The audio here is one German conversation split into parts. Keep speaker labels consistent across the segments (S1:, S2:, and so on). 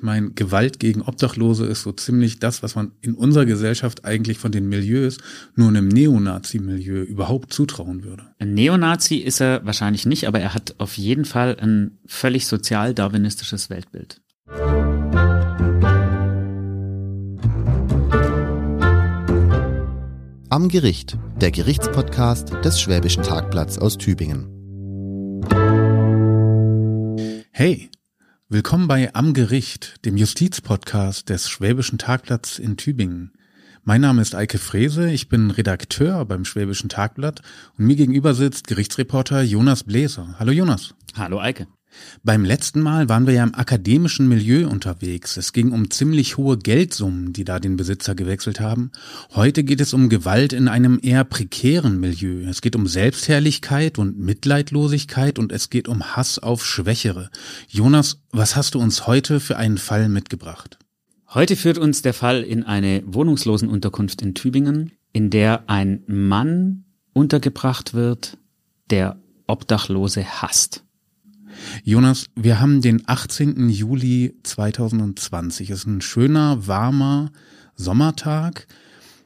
S1: Ich meine, Gewalt gegen Obdachlose ist so ziemlich das, was man in unserer Gesellschaft eigentlich von den Milieus nur einem Neonazi-Milieu überhaupt zutrauen würde.
S2: Ein Neonazi ist er wahrscheinlich nicht, aber er hat auf jeden Fall ein völlig sozial-darwinistisches Weltbild.
S3: Am Gericht, der Gerichtspodcast des Schwäbischen Tagblatts aus Tübingen.
S1: Hey, willkommen bei Am Gericht, dem Justizpodcast des Schwäbischen Tagblatts in Tübingen. Mein Name ist Eike Frese, ich bin Redakteur beim Schwäbischen Tagblatt und mir gegenüber sitzt Gerichtsreporter Jonas Bläser. Hallo Jonas.
S2: Hallo Eike.
S1: Beim letzten Mal waren wir ja im akademischen Milieu unterwegs. Es ging um ziemlich hohe Geldsummen, die da den Besitzer gewechselt haben. Heute geht es um Gewalt in einem eher prekären Milieu. Es geht um Selbstherrlichkeit und Mitleidlosigkeit und es geht um Hass auf Schwächere. Jonas, was hast du uns heute für einen Fall mitgebracht?
S2: Heute führt uns der Fall in eine Wohnungslosenunterkunft in Tübingen, in der ein Mann untergebracht wird, der Obdachlose hasst.
S1: Jonas, wir haben den 18. Juli 2020. Es ist ein schöner, warmer Sommertag.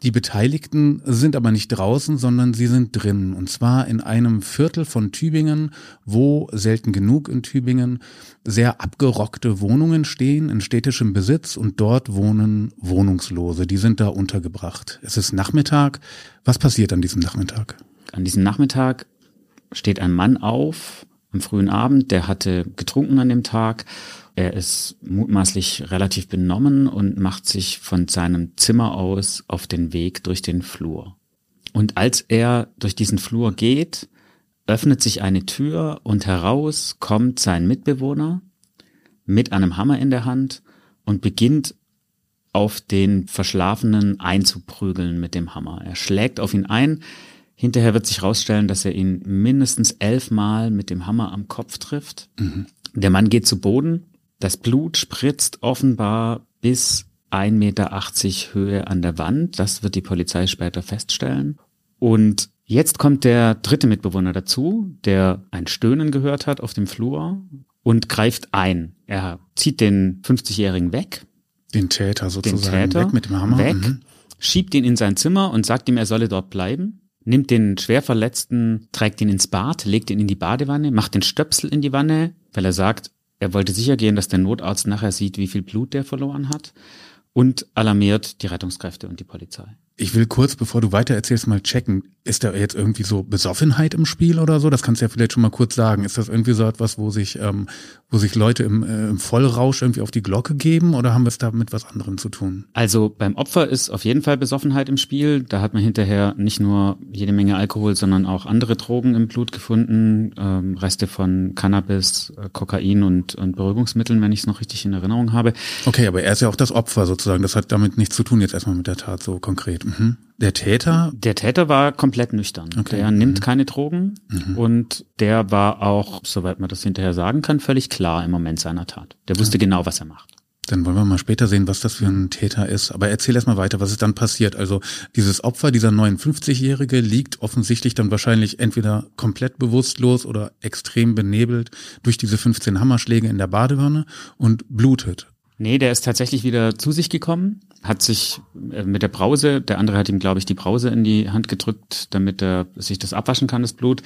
S1: Die Beteiligten sind aber nicht draußen, sondern sie sind drin. Und zwar in einem Viertel von Tübingen, wo selten genug in Tübingen sehr abgerockte Wohnungen stehen in städtischem Besitz und dort wohnen Wohnungslose. Die sind da untergebracht. Es ist Nachmittag. Was passiert an diesem Nachmittag?
S2: An diesem Nachmittag steht ein Mann auf, am frühen Abend. Der hatte getrunken an dem Tag. Er ist mutmaßlich relativ benommen und macht sich von seinem Zimmer aus auf den Weg durch den Flur. Und als er durch diesen Flur geht, öffnet sich eine Tür und heraus kommt sein Mitbewohner mit einem Hammer in der Hand und beginnt auf den Verschlafenen einzuprügeln mit dem Hammer. Er schlägt auf ihn ein, Hinterher wird sich herausstellen, dass er ihn mindestens elfmal mit dem Hammer am Kopf trifft. Mhm. Der Mann geht zu Boden. Das Blut spritzt offenbar bis 1,80 Meter Höhe an der Wand. Das wird die Polizei später feststellen. Und jetzt kommt der dritte Mitbewohner dazu, der ein Stöhnen gehört hat auf dem Flur und greift ein. Er zieht den 50-Jährigen weg.
S1: Den Täter sozusagen.
S2: Den Täter
S1: weg mit dem Hammer.
S2: Weg, mhm. schiebt ihn in sein Zimmer und sagt ihm, er solle dort bleiben nimmt den Schwerverletzten, trägt ihn ins Bad, legt ihn in die Badewanne, macht den Stöpsel in die Wanne, weil er sagt, er wollte sicher gehen, dass der Notarzt nachher sieht, wie viel Blut der verloren hat und alarmiert die Rettungskräfte und die Polizei.
S1: Ich will kurz, bevor du weiter erzählst, mal checken. Ist da jetzt irgendwie so Besoffenheit im Spiel oder so? Das kannst du ja vielleicht schon mal kurz sagen. Ist das irgendwie so etwas, wo sich, ähm, wo sich Leute im, äh, im Vollrausch irgendwie auf die Glocke geben oder haben wir es da mit was anderem zu tun?
S2: Also beim Opfer ist auf jeden Fall Besoffenheit im Spiel. Da hat man hinterher nicht nur jede Menge Alkohol, sondern auch andere Drogen im Blut gefunden. Ähm, Reste von Cannabis, äh, Kokain und, und Beruhigungsmitteln, wenn ich es noch richtig in Erinnerung habe.
S1: Okay, aber er ist ja auch das Opfer sozusagen. Das hat damit nichts zu tun jetzt erstmal mit der Tat so konkret. Mhm. Der Täter?
S2: Der Täter war komplett nüchtern. Okay. Der mhm. nimmt keine Drogen mhm. und der war auch, soweit man das hinterher sagen kann, völlig klar im Moment seiner Tat. Der wusste ja. genau, was er macht.
S1: Dann wollen wir mal später sehen, was das für ein Täter ist. Aber erzähl erst mal weiter, was ist dann passiert? Also dieses Opfer, dieser 59-Jährige, liegt offensichtlich dann wahrscheinlich entweder komplett bewusstlos oder extrem benebelt durch diese 15 Hammerschläge in der Badewanne und blutet.
S2: Nee, der ist tatsächlich wieder zu sich gekommen, hat sich äh, mit der Brause, der andere hat ihm, glaube ich, die Brause in die Hand gedrückt, damit er sich das abwaschen kann, das Blut.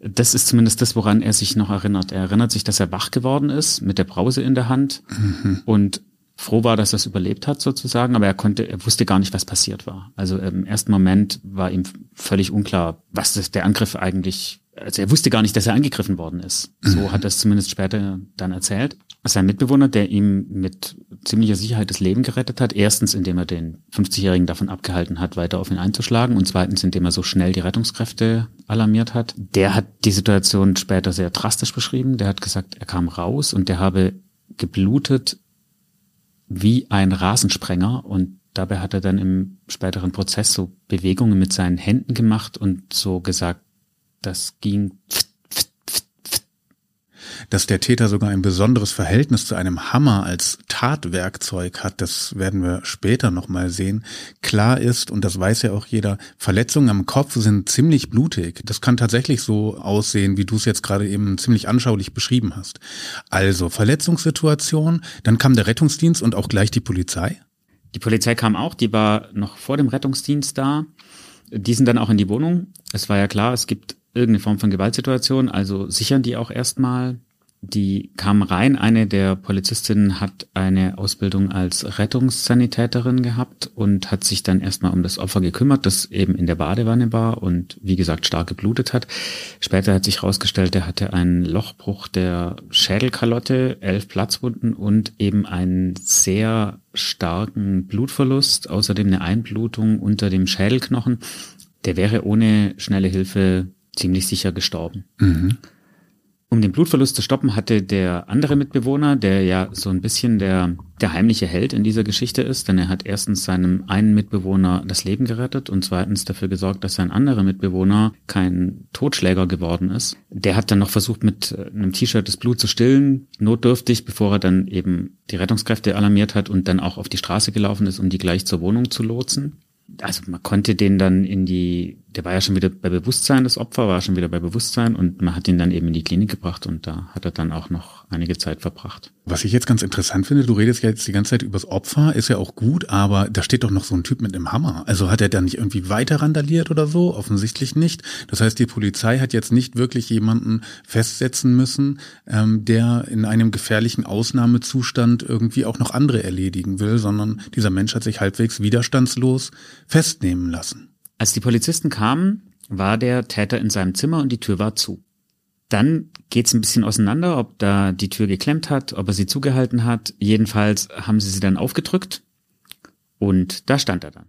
S2: Das ist zumindest das, woran er sich noch erinnert. Er erinnert sich, dass er wach geworden ist, mit der Brause in der Hand mhm. und froh war, dass er es überlebt hat sozusagen, aber er konnte, er wusste gar nicht, was passiert war. Also im ersten Moment war ihm völlig unklar, was das, der Angriff eigentlich, also er wusste gar nicht, dass er angegriffen worden ist. So mhm. hat er es zumindest später dann erzählt sein Mitbewohner, der ihm mit ziemlicher Sicherheit das Leben gerettet hat. Erstens, indem er den 50-Jährigen davon abgehalten hat, weiter auf ihn einzuschlagen. Und zweitens, indem er so schnell die Rettungskräfte alarmiert hat. Der hat die Situation später sehr drastisch beschrieben. Der hat gesagt, er kam raus und der habe geblutet wie ein Rasensprenger. Und dabei hat er dann im späteren Prozess so Bewegungen mit seinen Händen gemacht und so gesagt, das ging
S1: dass der Täter sogar ein besonderes Verhältnis zu einem Hammer als Tatwerkzeug hat, das werden wir später nochmal sehen. Klar ist, und das weiß ja auch jeder, Verletzungen am Kopf sind ziemlich blutig. Das kann tatsächlich so aussehen, wie du es jetzt gerade eben ziemlich anschaulich beschrieben hast. Also Verletzungssituation, dann kam der Rettungsdienst und auch gleich die Polizei.
S2: Die Polizei kam auch, die war noch vor dem Rettungsdienst da. Die sind dann auch in die Wohnung. Es war ja klar, es gibt irgendeine Form von Gewaltsituation, also sichern die auch erstmal. Die kamen rein. Eine der Polizistinnen hat eine Ausbildung als Rettungssanitäterin gehabt und hat sich dann erstmal um das Opfer gekümmert, das eben in der Badewanne war und wie gesagt stark geblutet hat. Später hat sich herausgestellt, er hatte einen Lochbruch der Schädelkalotte, elf Platzwunden und eben einen sehr starken Blutverlust, außerdem eine Einblutung unter dem Schädelknochen. Der wäre ohne schnelle Hilfe ziemlich sicher gestorben. Mhm. Um den Blutverlust zu stoppen, hatte der andere Mitbewohner, der ja so ein bisschen der, der heimliche Held in dieser Geschichte ist, denn er hat erstens seinem einen Mitbewohner das Leben gerettet und zweitens dafür gesorgt, dass sein anderer Mitbewohner kein Totschläger geworden ist. Der hat dann noch versucht, mit einem T-Shirt das Blut zu stillen, notdürftig, bevor er dann eben die Rettungskräfte alarmiert hat und dann auch auf die Straße gelaufen ist, um die gleich zur Wohnung zu lotsen also man konnte den dann in die, der war ja schon wieder bei Bewusstsein, das Opfer war schon wieder bei Bewusstsein und man hat ihn dann eben in die Klinik gebracht und da hat er dann auch noch einige Zeit verbracht.
S1: Was ich jetzt ganz interessant finde, du redest ja jetzt die ganze Zeit übers Opfer, ist ja auch gut, aber da steht doch noch so ein Typ mit einem Hammer. Also hat er da nicht irgendwie weiter randaliert oder so? Offensichtlich nicht. Das heißt, die Polizei hat jetzt nicht wirklich jemanden festsetzen müssen, ähm, der in einem gefährlichen Ausnahmezustand irgendwie auch noch andere erledigen will, sondern dieser Mensch hat sich halbwegs widerstandslos festnehmen lassen.
S2: Als die Polizisten kamen, war der Täter in seinem Zimmer und die Tür war zu. Dann geht's ein bisschen auseinander, ob da die Tür geklemmt hat, ob er sie zugehalten hat. Jedenfalls haben sie sie dann aufgedrückt und da stand er dann.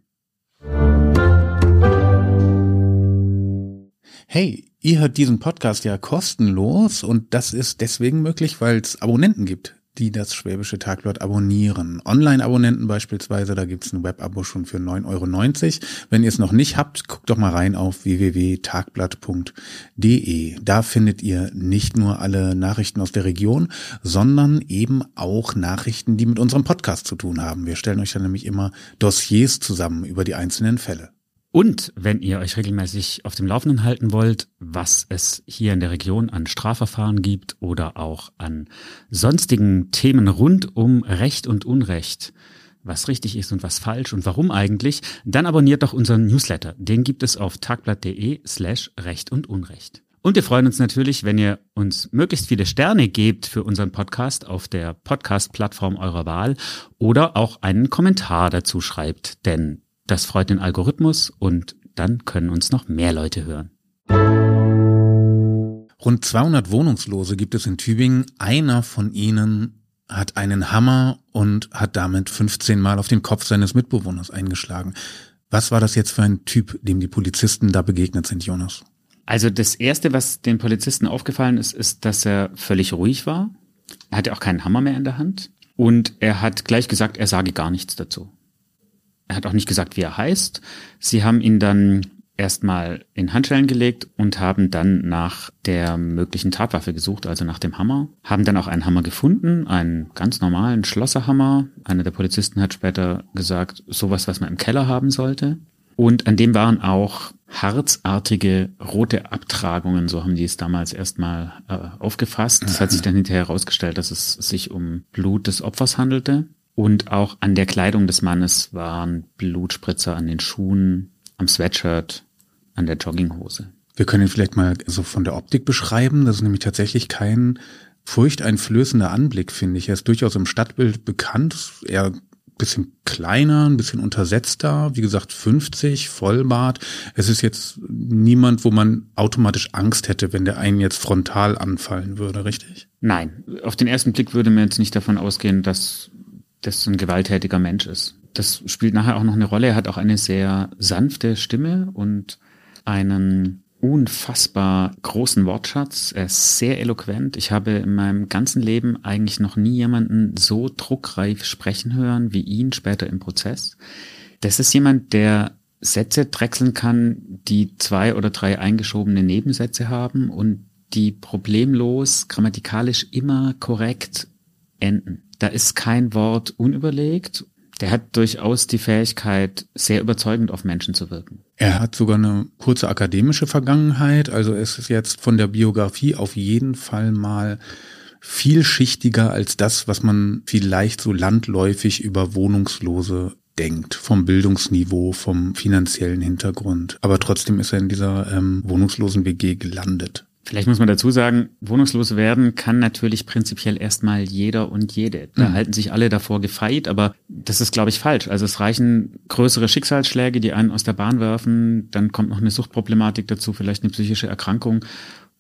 S1: Hey, ihr hört diesen Podcast ja kostenlos und das ist deswegen möglich, weil es Abonnenten gibt die das Schwäbische Tagblatt abonnieren. Online-Abonnenten beispielsweise, da gibt's ein Web-Abo schon für 9,90 Euro. Wenn ihr es noch nicht habt, guckt doch mal rein auf www.tagblatt.de. Da findet ihr nicht nur alle Nachrichten aus der Region, sondern eben auch Nachrichten, die mit unserem Podcast zu tun haben. Wir stellen euch dann nämlich immer Dossiers zusammen über die einzelnen Fälle.
S2: Und wenn ihr euch regelmäßig auf dem Laufenden halten wollt, was es hier in der Region an Strafverfahren gibt oder auch an sonstigen Themen rund um Recht und Unrecht, was richtig ist und was falsch und warum eigentlich, dann abonniert doch unseren Newsletter. Den gibt es auf tagblatt.de slash Recht und Unrecht. Und wir freuen uns natürlich, wenn ihr uns möglichst viele Sterne gebt für unseren Podcast auf der Podcast-Plattform eurer Wahl oder auch einen Kommentar dazu schreibt, denn das freut den Algorithmus und dann können uns noch mehr Leute hören.
S1: Rund 200 Wohnungslose gibt es in Tübingen. Einer von ihnen hat einen Hammer und hat damit 15 Mal auf den Kopf seines Mitbewohners eingeschlagen. Was war das jetzt für ein Typ, dem die Polizisten da begegnet sind, Jonas?
S2: Also das Erste, was den Polizisten aufgefallen ist, ist, dass er völlig ruhig war. Er hatte auch keinen Hammer mehr in der Hand. Und er hat gleich gesagt, er sage gar nichts dazu. Er hat auch nicht gesagt, wie er heißt. Sie haben ihn dann erstmal in Handschellen gelegt und haben dann nach der möglichen Tatwaffe gesucht, also nach dem Hammer. Haben dann auch einen Hammer gefunden, einen ganz normalen Schlosserhammer. Einer der Polizisten hat später gesagt, sowas, was man im Keller haben sollte. Und an dem waren auch harzartige rote Abtragungen, so haben die es damals erstmal äh, aufgefasst. Es hat sich dann hinterher herausgestellt, dass es sich um Blut des Opfers handelte. Und auch an der Kleidung des Mannes waren Blutspritzer an den Schuhen, am Sweatshirt, an der Jogginghose.
S1: Wir können ihn vielleicht mal so von der Optik beschreiben. Das ist nämlich tatsächlich kein furchteinflößender Anblick, finde ich. Er ist durchaus im Stadtbild bekannt. Er bisschen kleiner, ein bisschen untersetzter, wie gesagt 50, Vollbart. Es ist jetzt niemand, wo man automatisch Angst hätte, wenn der einen jetzt frontal anfallen würde, richtig?
S2: Nein, auf den ersten Blick würde man jetzt nicht davon ausgehen, dass das ein gewalttätiger Mensch ist. Das spielt nachher auch noch eine Rolle. Er hat auch eine sehr sanfte Stimme und einen unfassbar großen Wortschatz. Er ist sehr eloquent. Ich habe in meinem ganzen Leben eigentlich noch nie jemanden so druckreif sprechen hören wie ihn später im Prozess. Das ist jemand, der Sätze drechseln kann, die zwei oder drei eingeschobene Nebensätze haben und die problemlos grammatikalisch immer korrekt enden. Da ist kein Wort unüberlegt. Der hat durchaus die Fähigkeit, sehr überzeugend auf Menschen zu wirken.
S1: Er hat sogar eine kurze akademische Vergangenheit, also es ist jetzt von der Biografie auf jeden Fall mal vielschichtiger als das, was man vielleicht so landläufig über Wohnungslose denkt, vom Bildungsniveau, vom finanziellen Hintergrund. Aber trotzdem ist er in dieser ähm, wohnungslosen WG gelandet.
S2: Vielleicht muss man dazu sagen, wohnungslos werden kann natürlich prinzipiell erstmal jeder und jede. Da mhm. halten sich alle davor gefeit, aber das ist, glaube ich, falsch. Also es reichen größere Schicksalsschläge, die einen aus der Bahn werfen, dann kommt noch eine Suchtproblematik dazu, vielleicht eine psychische Erkrankung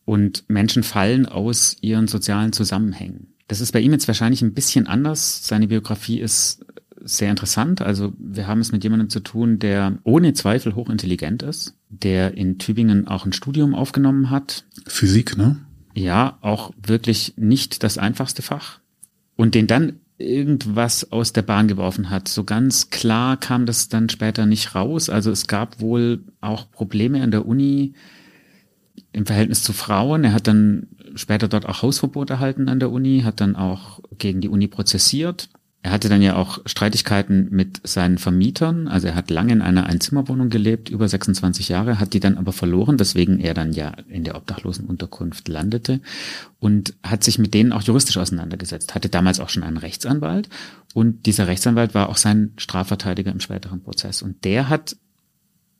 S2: und Menschen fallen aus ihren sozialen Zusammenhängen. Das ist bei ihm jetzt wahrscheinlich ein bisschen anders. Seine Biografie ist sehr interessant. Also wir haben es mit jemandem zu tun, der ohne Zweifel hochintelligent ist, der in Tübingen auch ein Studium aufgenommen hat.
S1: Physik, ne?
S2: Ja, auch wirklich nicht das einfachste Fach. Und den dann irgendwas aus der Bahn geworfen hat. So ganz klar kam das dann später nicht raus. Also es gab wohl auch Probleme an der Uni im Verhältnis zu Frauen. Er hat dann später dort auch Hausverbot erhalten an der Uni, hat dann auch gegen die Uni prozessiert er hatte dann ja auch Streitigkeiten mit seinen Vermietern. Also er hat lange in einer Einzimmerwohnung gelebt, über 26 Jahre, hat die dann aber verloren, weswegen er dann ja in der Obdachlosenunterkunft landete und hat sich mit denen auch juristisch auseinandergesetzt. Hatte damals auch schon einen Rechtsanwalt und dieser Rechtsanwalt war auch sein Strafverteidiger im späteren Prozess. Und der hat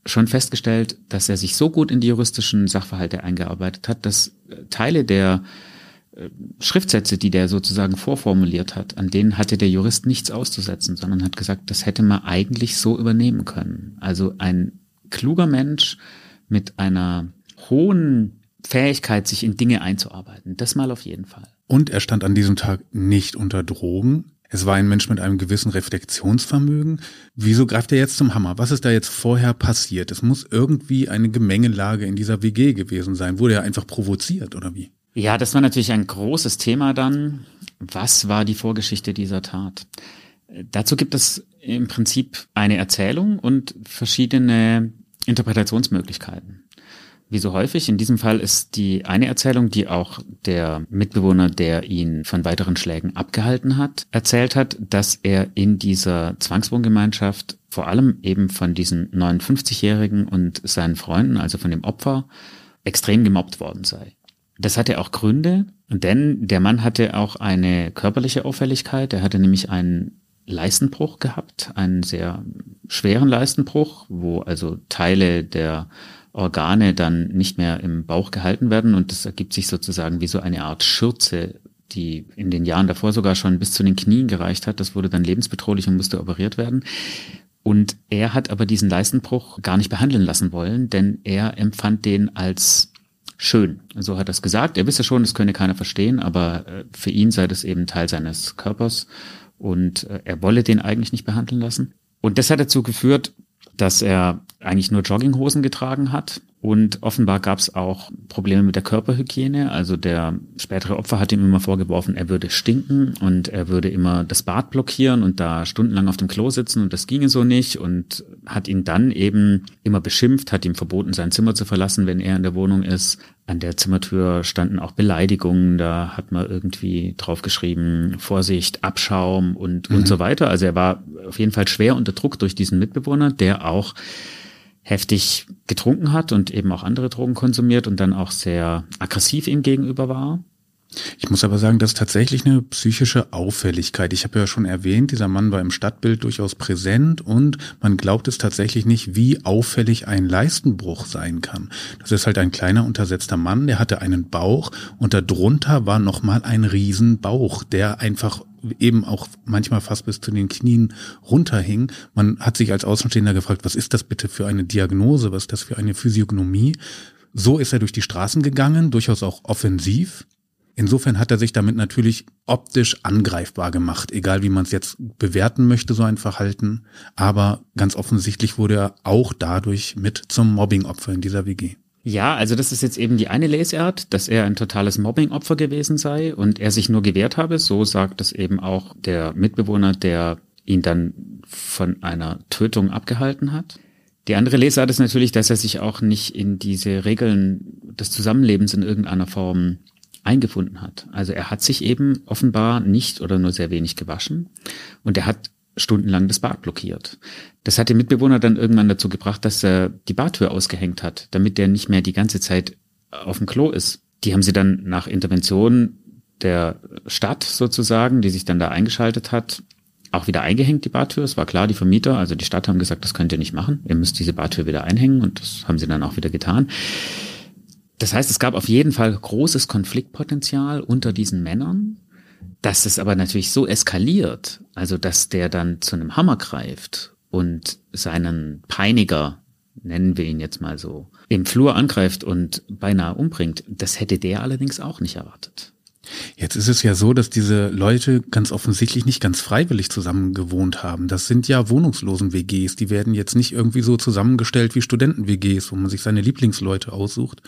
S2: schon festgestellt, dass er sich so gut in die juristischen Sachverhalte eingearbeitet hat, dass Teile der Schriftsätze, die der sozusagen vorformuliert hat, an denen hatte der Jurist nichts auszusetzen, sondern hat gesagt, das hätte man eigentlich so übernehmen können. Also ein kluger Mensch mit einer hohen Fähigkeit, sich in Dinge einzuarbeiten. Das mal auf jeden Fall.
S1: Und er stand an diesem Tag nicht unter Drogen. Es war ein Mensch mit einem gewissen Reflexionsvermögen. Wieso greift er jetzt zum Hammer? Was ist da jetzt vorher passiert? Es muss irgendwie eine Gemengelage in dieser WG gewesen sein. Wurde er einfach provoziert oder wie?
S2: Ja, das war natürlich ein großes Thema dann. Was war die Vorgeschichte dieser Tat? Dazu gibt es im Prinzip eine Erzählung und verschiedene Interpretationsmöglichkeiten. Wie so häufig, in diesem Fall ist die eine Erzählung, die auch der Mitbewohner, der ihn von weiteren Schlägen abgehalten hat, erzählt hat, dass er in dieser Zwangswohngemeinschaft vor allem eben von diesen 59-Jährigen und seinen Freunden, also von dem Opfer, extrem gemobbt worden sei. Das hatte auch Gründe, denn der Mann hatte auch eine körperliche Auffälligkeit. Er hatte nämlich einen Leistenbruch gehabt, einen sehr schweren Leistenbruch, wo also Teile der Organe dann nicht mehr im Bauch gehalten werden und das ergibt sich sozusagen wie so eine Art Schürze, die in den Jahren davor sogar schon bis zu den Knien gereicht hat. Das wurde dann lebensbedrohlich und musste operiert werden. Und er hat aber diesen Leistenbruch gar nicht behandeln lassen wollen, denn er empfand den als schön. So hat er es gesagt. Er wisse schon, es könne keiner verstehen, aber äh, für ihn sei das eben Teil seines Körpers und äh, er wolle den eigentlich nicht behandeln lassen. Und das hat dazu geführt, dass er eigentlich nur Jogginghosen getragen hat. Und offenbar gab es auch Probleme mit der Körperhygiene. Also der spätere Opfer hat ihm immer vorgeworfen, er würde stinken und er würde immer das Bad blockieren und da stundenlang auf dem Klo sitzen und das ginge so nicht und hat ihn dann eben immer beschimpft, hat ihm verboten, sein Zimmer zu verlassen, wenn er in der Wohnung ist. An der Zimmertür standen auch Beleidigungen, da hat man irgendwie draufgeschrieben, Vorsicht, Abschaum und, mhm. und so weiter. Also er war auf jeden Fall schwer unter Druck durch diesen Mitbewohner, der auch heftig getrunken hat und eben auch andere Drogen konsumiert und dann auch sehr aggressiv ihm gegenüber war.
S1: Ich muss aber sagen, das ist tatsächlich eine psychische Auffälligkeit. Ich habe ja schon erwähnt, dieser Mann war im Stadtbild durchaus präsent und man glaubt es tatsächlich nicht, wie auffällig ein Leistenbruch sein kann. Das ist halt ein kleiner untersetzter Mann, der hatte einen Bauch und darunter war nochmal ein Riesenbauch, der einfach eben auch manchmal fast bis zu den Knien runterhing. Man hat sich als Außenstehender gefragt, was ist das bitte für eine Diagnose, was ist das für eine Physiognomie? So ist er durch die Straßen gegangen, durchaus auch offensiv. Insofern hat er sich damit natürlich optisch angreifbar gemacht, egal wie man es jetzt bewerten möchte, so ein Verhalten. Aber ganz offensichtlich wurde er auch dadurch mit zum Mobbingopfer in dieser WG.
S2: Ja, also das ist jetzt eben die eine Lesart, dass er ein totales Mobbingopfer gewesen sei und er sich nur gewehrt habe. So sagt es eben auch der Mitbewohner, der ihn dann von einer Tötung abgehalten hat. Die andere Lesart ist natürlich, dass er sich auch nicht in diese Regeln des Zusammenlebens in irgendeiner Form eingefunden hat. Also er hat sich eben offenbar nicht oder nur sehr wenig gewaschen und er hat stundenlang das Bad blockiert. Das hat den Mitbewohner dann irgendwann dazu gebracht, dass er die Badtür ausgehängt hat, damit der nicht mehr die ganze Zeit auf dem Klo ist. Die haben sie dann nach Intervention der Stadt sozusagen, die sich dann da eingeschaltet hat, auch wieder eingehängt, die Badtür. Es war klar, die Vermieter, also die Stadt haben gesagt, das könnt ihr nicht machen. Ihr müsst diese Badtür wieder einhängen und das haben sie dann auch wieder getan. Das heißt, es gab auf jeden Fall großes Konfliktpotenzial unter diesen Männern. Dass es aber natürlich so eskaliert, also dass der dann zu einem Hammer greift und seinen Peiniger, nennen wir ihn jetzt mal so, im Flur angreift und beinahe umbringt, das hätte der allerdings auch nicht erwartet.
S1: Jetzt ist es ja so, dass diese Leute ganz offensichtlich nicht ganz freiwillig zusammen gewohnt haben. Das sind ja Wohnungslosen-WGs. Die werden jetzt nicht irgendwie so zusammengestellt wie Studenten-WGs, wo man sich seine Lieblingsleute aussucht,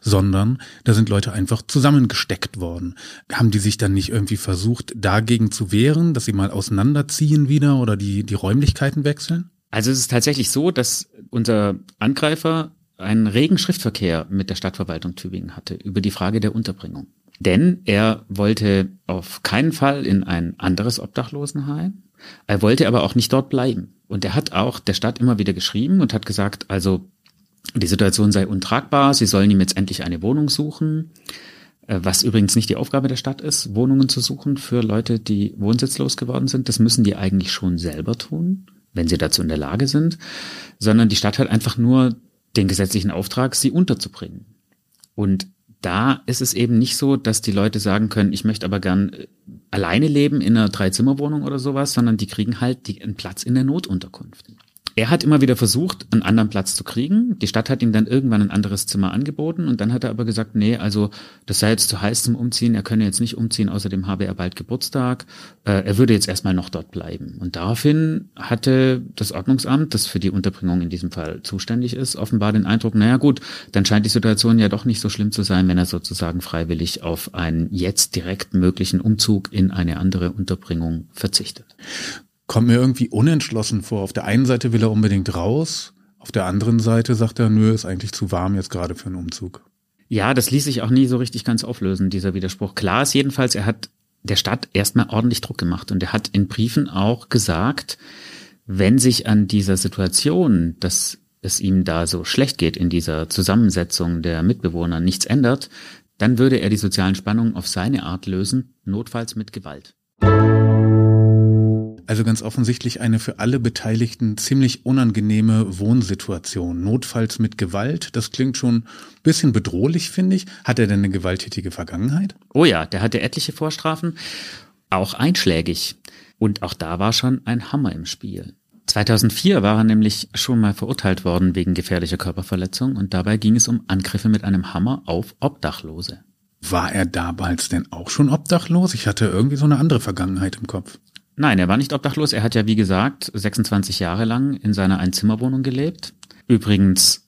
S1: sondern da sind Leute einfach zusammengesteckt worden. Haben die sich dann nicht irgendwie versucht, dagegen zu wehren, dass sie mal auseinanderziehen wieder oder die, die Räumlichkeiten wechseln?
S2: Also es ist tatsächlich so, dass unser Angreifer einen regen Schriftverkehr mit der Stadtverwaltung Tübingen hatte über die Frage der Unterbringung. Denn er wollte auf keinen Fall in ein anderes Obdachlosenheim. Er wollte aber auch nicht dort bleiben. Und er hat auch der Stadt immer wieder geschrieben und hat gesagt, also die Situation sei untragbar, sie sollen ihm jetzt endlich eine Wohnung suchen. Äh, was übrigens nicht die Aufgabe der Stadt ist, Wohnungen zu suchen für Leute, die wohnsitzlos geworden sind. Das müssen die eigentlich schon selber tun, wenn sie dazu in der Lage sind. Sondern die Stadt hat einfach nur den gesetzlichen Auftrag, sie unterzubringen. Und da ist es eben nicht so, dass die Leute sagen können, ich möchte aber gern äh, alleine leben in einer Dreizimmerwohnung oder sowas, sondern die kriegen halt die, einen Platz in der Notunterkunft. Er hat immer wieder versucht, einen anderen Platz zu kriegen. Die Stadt hat ihm dann irgendwann ein anderes Zimmer angeboten und dann hat er aber gesagt, nee, also das sei jetzt zu heiß zum Umziehen, er könne jetzt nicht umziehen, außerdem habe er bald Geburtstag. Äh, er würde jetzt erstmal noch dort bleiben. Und daraufhin hatte das Ordnungsamt, das für die Unterbringung in diesem Fall zuständig ist, offenbar den Eindruck, naja gut, dann scheint die Situation ja doch nicht so schlimm zu sein, wenn er sozusagen freiwillig auf einen jetzt direkt möglichen Umzug in eine andere Unterbringung verzichtet
S1: kommt mir irgendwie unentschlossen vor. Auf der einen Seite will er unbedingt raus, auf der anderen Seite sagt er, nö, ist eigentlich zu warm jetzt gerade für einen Umzug.
S2: Ja, das ließ sich auch nie so richtig ganz auflösen, dieser Widerspruch. Klar ist jedenfalls, er hat der Stadt erstmal ordentlich Druck gemacht und er hat in Briefen auch gesagt, wenn sich an dieser Situation, dass es ihm da so schlecht geht in dieser Zusammensetzung der Mitbewohner nichts ändert, dann würde er die sozialen Spannungen auf seine Art lösen, notfalls mit Gewalt.
S1: Also ganz offensichtlich eine für alle Beteiligten ziemlich unangenehme Wohnsituation. Notfalls mit Gewalt. Das klingt schon ein bisschen bedrohlich, finde ich. Hat er denn eine gewalttätige Vergangenheit?
S2: Oh ja, der hatte etliche Vorstrafen. Auch einschlägig. Und auch da war schon ein Hammer im Spiel. 2004 war er nämlich schon mal verurteilt worden wegen gefährlicher Körperverletzung und dabei ging es um Angriffe mit einem Hammer auf Obdachlose.
S1: War er damals denn auch schon obdachlos? Ich hatte irgendwie so eine andere Vergangenheit im Kopf.
S2: Nein, er war nicht obdachlos. Er hat ja, wie gesagt, 26 Jahre lang in seiner Einzimmerwohnung gelebt. Übrigens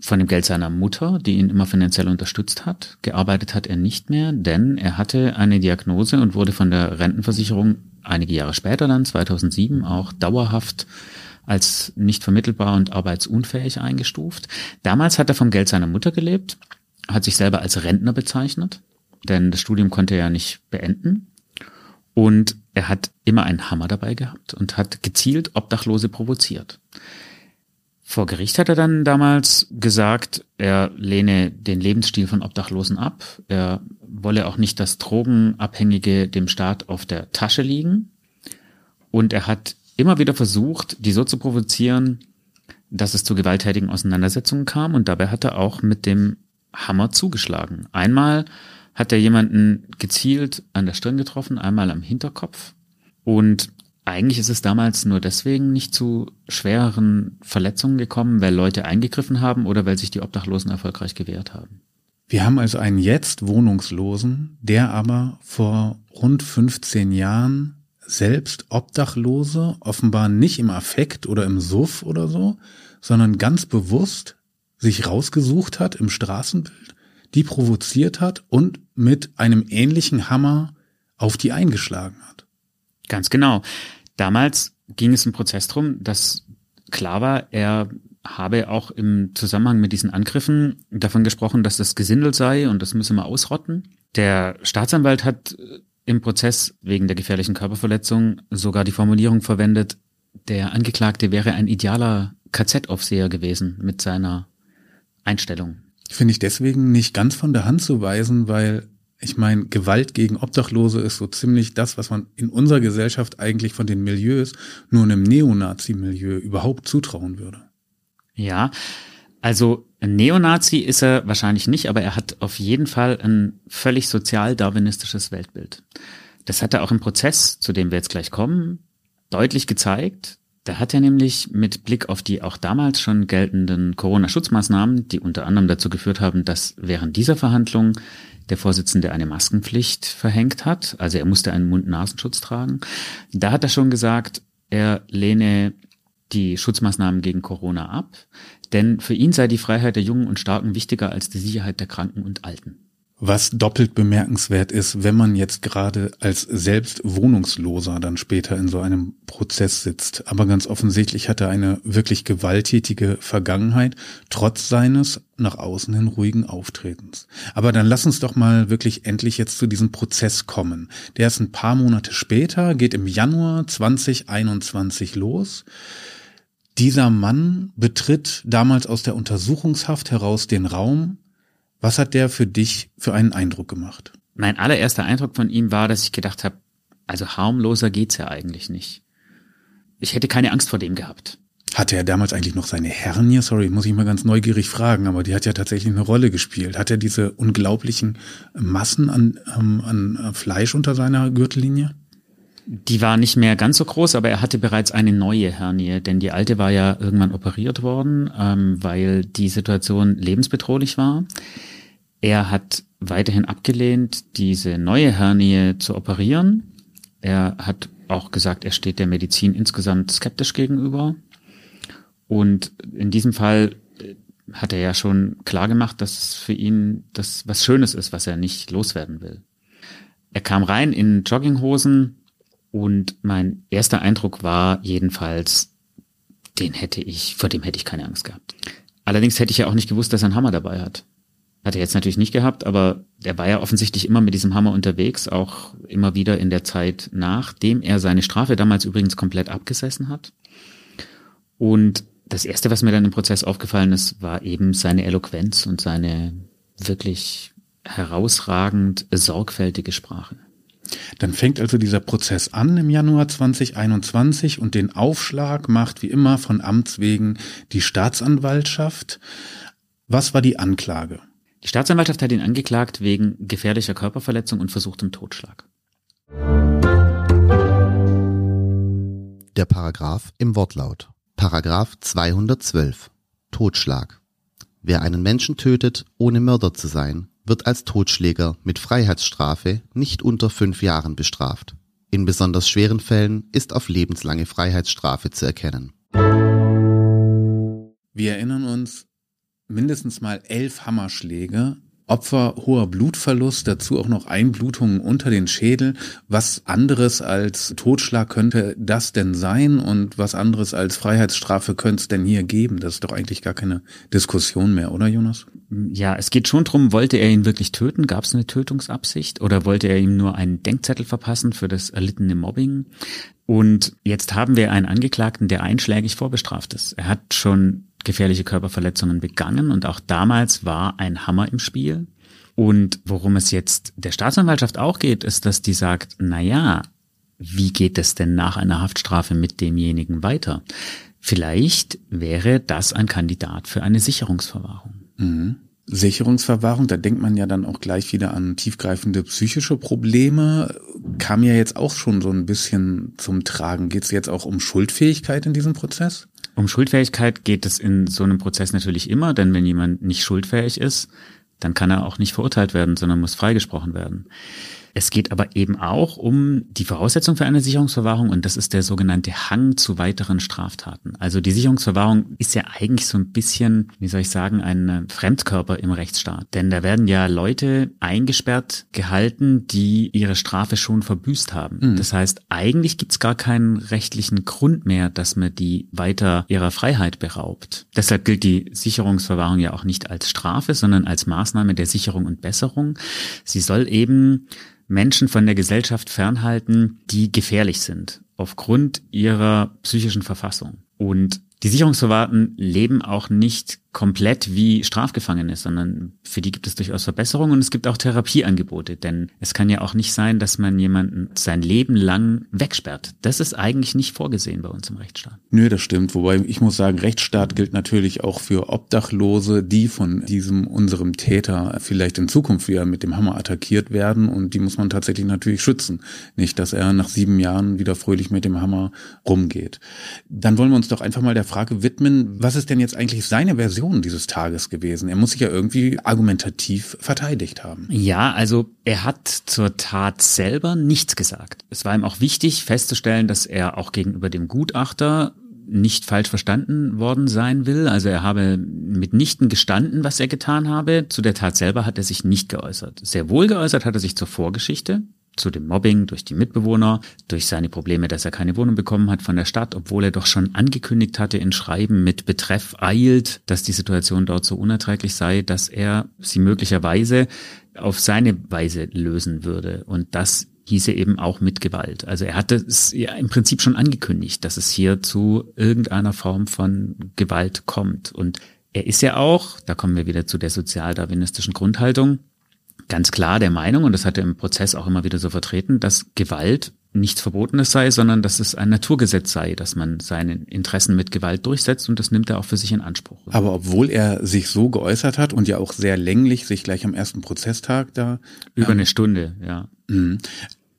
S2: von dem Geld seiner Mutter, die ihn immer finanziell unterstützt hat. Gearbeitet hat er nicht mehr, denn er hatte eine Diagnose und wurde von der Rentenversicherung einige Jahre später dann, 2007, auch dauerhaft als nicht vermittelbar und arbeitsunfähig eingestuft. Damals hat er vom Geld seiner Mutter gelebt, hat sich selber als Rentner bezeichnet, denn das Studium konnte er ja nicht beenden. Und er hat immer einen Hammer dabei gehabt und hat gezielt Obdachlose provoziert. Vor Gericht hat er dann damals gesagt, er lehne den Lebensstil von Obdachlosen ab. Er wolle auch nicht, dass Drogenabhängige dem Staat auf der Tasche liegen. Und er hat immer wieder versucht, die so zu provozieren, dass es zu gewalttätigen Auseinandersetzungen kam. Und dabei hat er auch mit dem Hammer zugeschlagen. Einmal hat er jemanden gezielt an der Stirn getroffen, einmal am Hinterkopf. Und eigentlich ist es damals nur deswegen nicht zu schwereren Verletzungen gekommen, weil Leute eingegriffen haben oder weil sich die Obdachlosen erfolgreich gewehrt haben.
S1: Wir haben also einen jetzt Wohnungslosen, der aber vor rund 15 Jahren selbst Obdachlose offenbar nicht im Affekt oder im Suff oder so, sondern ganz bewusst sich rausgesucht hat im Straßenbild die provoziert hat und mit einem ähnlichen Hammer auf die eingeschlagen hat.
S2: Ganz genau. Damals ging es im Prozess drum, dass klar war, er habe auch im Zusammenhang mit diesen Angriffen davon gesprochen, dass das Gesindel sei und das müsse man ausrotten. Der Staatsanwalt hat im Prozess wegen der gefährlichen Körperverletzung sogar die Formulierung verwendet, der Angeklagte wäre ein idealer KZ-Aufseher gewesen mit seiner Einstellung.
S1: Finde ich deswegen nicht ganz von der Hand zu weisen, weil ich meine, Gewalt gegen Obdachlose ist so ziemlich das, was man in unserer Gesellschaft eigentlich von den Milieus nur einem Neonazi-Milieu überhaupt zutrauen würde.
S2: Ja, also ein Neonazi ist er wahrscheinlich nicht, aber er hat auf jeden Fall ein völlig sozial-darwinistisches Weltbild. Das hat er auch im Prozess, zu dem wir jetzt gleich kommen, deutlich gezeigt. Da hat er nämlich mit Blick auf die auch damals schon geltenden Corona-Schutzmaßnahmen, die unter anderem dazu geführt haben, dass während dieser Verhandlungen der Vorsitzende eine Maskenpflicht verhängt hat. Also er musste einen Mund-Nasenschutz tragen. Da hat er schon gesagt, er lehne die Schutzmaßnahmen gegen Corona ab, denn für ihn sei die Freiheit der Jungen und Starken wichtiger als die Sicherheit der Kranken und Alten.
S1: Was doppelt bemerkenswert ist, wenn man jetzt gerade als selbst Wohnungsloser dann später in so einem Prozess sitzt. Aber ganz offensichtlich hat er eine wirklich gewalttätige Vergangenheit, trotz seines nach außen hin ruhigen Auftretens. Aber dann lass uns doch mal wirklich endlich jetzt zu diesem Prozess kommen. Der ist ein paar Monate später, geht im Januar 2021 los. Dieser Mann betritt damals aus der Untersuchungshaft heraus den Raum, was hat der für dich für einen Eindruck gemacht?
S2: Mein allererster Eindruck von ihm war, dass ich gedacht habe, also harmloser geht's ja eigentlich nicht. Ich hätte keine Angst vor dem gehabt.
S1: Hatte er damals eigentlich noch seine Hernie? Sorry, muss ich mal ganz neugierig fragen, aber die hat ja tatsächlich eine Rolle gespielt. Hat er diese unglaublichen Massen an, ähm, an Fleisch unter seiner Gürtellinie?
S2: Die war nicht mehr ganz so groß, aber er hatte bereits eine neue Hernie, denn die alte war ja irgendwann operiert worden, ähm, weil die Situation lebensbedrohlich war. Er hat weiterhin abgelehnt, diese neue Hernie zu operieren. Er hat auch gesagt, er steht der Medizin insgesamt skeptisch gegenüber. Und in diesem Fall äh, hat er ja schon klar gemacht, dass für ihn das was Schönes ist, was er nicht loswerden will. Er kam rein in Jogginghosen und mein erster Eindruck war jedenfalls, den hätte ich, vor dem hätte ich keine Angst gehabt. Allerdings hätte ich ja auch nicht gewusst, dass er einen Hammer dabei hat. Hat er jetzt natürlich nicht gehabt, aber der war ja offensichtlich immer mit diesem Hammer unterwegs, auch immer wieder in der Zeit, nachdem er seine Strafe damals übrigens komplett abgesessen hat. Und das erste, was mir dann im Prozess aufgefallen ist, war eben seine Eloquenz und seine wirklich herausragend sorgfältige Sprache.
S1: Dann fängt also dieser Prozess an im Januar 2021 und den Aufschlag macht wie immer von Amts wegen die Staatsanwaltschaft. Was war die Anklage?
S2: Die Staatsanwaltschaft hat ihn angeklagt wegen gefährlicher Körperverletzung und versuchtem Totschlag.
S3: Der Paragraph im Wortlaut. Paragraph 212. Totschlag. Wer einen Menschen tötet, ohne Mörder zu sein, wird als Totschläger mit Freiheitsstrafe nicht unter fünf Jahren bestraft. In besonders schweren Fällen ist auf lebenslange Freiheitsstrafe zu erkennen.
S1: Wir erinnern uns mindestens mal elf Hammerschläge Opfer hoher Blutverlust, dazu auch noch Einblutungen unter den Schädel. Was anderes als Totschlag könnte das denn sein und was anderes als Freiheitsstrafe könnte es denn hier geben? Das ist doch eigentlich gar keine Diskussion mehr, oder Jonas?
S2: Ja, es geht schon drum, wollte er ihn wirklich töten? Gab es eine Tötungsabsicht? Oder wollte er ihm nur einen Denkzettel verpassen für das erlittene Mobbing? Und jetzt haben wir einen Angeklagten, der einschlägig vorbestraft ist. Er hat schon gefährliche Körperverletzungen begangen und auch damals war ein Hammer im Spiel. Und worum es jetzt der Staatsanwaltschaft auch geht, ist, dass die sagt, na ja, wie geht es denn nach einer Haftstrafe mit demjenigen weiter? Vielleicht wäre das ein Kandidat für eine Sicherungsverwahrung.
S1: Mhm. Sicherungsverwahrung, da denkt man ja dann auch gleich wieder an tiefgreifende psychische Probleme. Kam ja jetzt auch schon so ein bisschen zum Tragen. Geht es jetzt auch um Schuldfähigkeit in diesem Prozess?
S2: Um Schuldfähigkeit geht es in so einem Prozess natürlich immer, denn wenn jemand nicht schuldfähig ist, dann kann er auch nicht verurteilt werden, sondern muss freigesprochen werden. Es geht aber eben auch um die Voraussetzung für eine Sicherungsverwahrung und das ist der sogenannte Hang zu weiteren Straftaten. Also die Sicherungsverwahrung ist ja eigentlich so ein bisschen, wie soll ich sagen, ein Fremdkörper im Rechtsstaat. Denn da werden ja Leute eingesperrt gehalten, die ihre Strafe schon verbüßt haben. Mhm. Das heißt, eigentlich gibt's gar keinen rechtlichen Grund mehr, dass man die weiter ihrer Freiheit beraubt. Deshalb gilt die Sicherungsverwahrung ja auch nicht als Strafe, sondern als Maßnahme der Sicherung und Besserung. Sie soll eben Menschen von der Gesellschaft fernhalten, die gefährlich sind aufgrund ihrer psychischen Verfassung. Und die Sicherungsverwahrten leben auch nicht komplett wie Strafgefangene, sondern für die gibt es durchaus Verbesserungen und es gibt auch Therapieangebote, denn es kann ja auch nicht sein, dass man jemanden sein Leben lang wegsperrt. Das ist eigentlich nicht vorgesehen bei uns im Rechtsstaat.
S1: Nö, das stimmt. Wobei ich muss sagen, Rechtsstaat gilt natürlich auch für Obdachlose, die von diesem unserem Täter vielleicht in Zukunft wieder mit dem Hammer attackiert werden und die muss man tatsächlich natürlich schützen. Nicht, dass er nach sieben Jahren wieder fröhlich mit dem Hammer rumgeht. Dann wollen wir uns doch einfach mal der Frage widmen, was ist denn jetzt eigentlich seine Version dieses Tages gewesen? Er muss sich ja irgendwie argumentativ verteidigt haben.
S2: Ja, also er hat zur Tat selber nichts gesagt. Es war ihm auch wichtig festzustellen, dass er auch gegenüber dem Gutachter nicht falsch verstanden worden sein will. Also er habe mitnichten gestanden, was er getan habe. Zu der Tat selber hat er sich nicht geäußert. Sehr wohl geäußert hat er sich zur Vorgeschichte zu dem Mobbing durch die Mitbewohner, durch seine Probleme, dass er keine Wohnung bekommen hat von der Stadt, obwohl er doch schon angekündigt hatte in Schreiben mit Betreff eilt, dass die Situation dort so unerträglich sei, dass er sie möglicherweise auf seine Weise lösen würde. Und das hieße eben auch mit Gewalt. Also er hatte es ja im Prinzip schon angekündigt, dass es hier zu irgendeiner Form von Gewalt kommt. Und er ist ja auch, da kommen wir wieder zu der sozialdarwinistischen Grundhaltung, ganz klar der Meinung, und das hat er im Prozess auch immer wieder so vertreten, dass Gewalt nichts Verbotenes sei, sondern dass es ein Naturgesetz sei, dass man seine Interessen mit Gewalt durchsetzt und das nimmt er auch für sich in Anspruch.
S1: Aber obwohl er sich so geäußert hat und ja auch sehr länglich sich gleich am ersten Prozesstag da.
S2: Über ähm, eine Stunde, ja.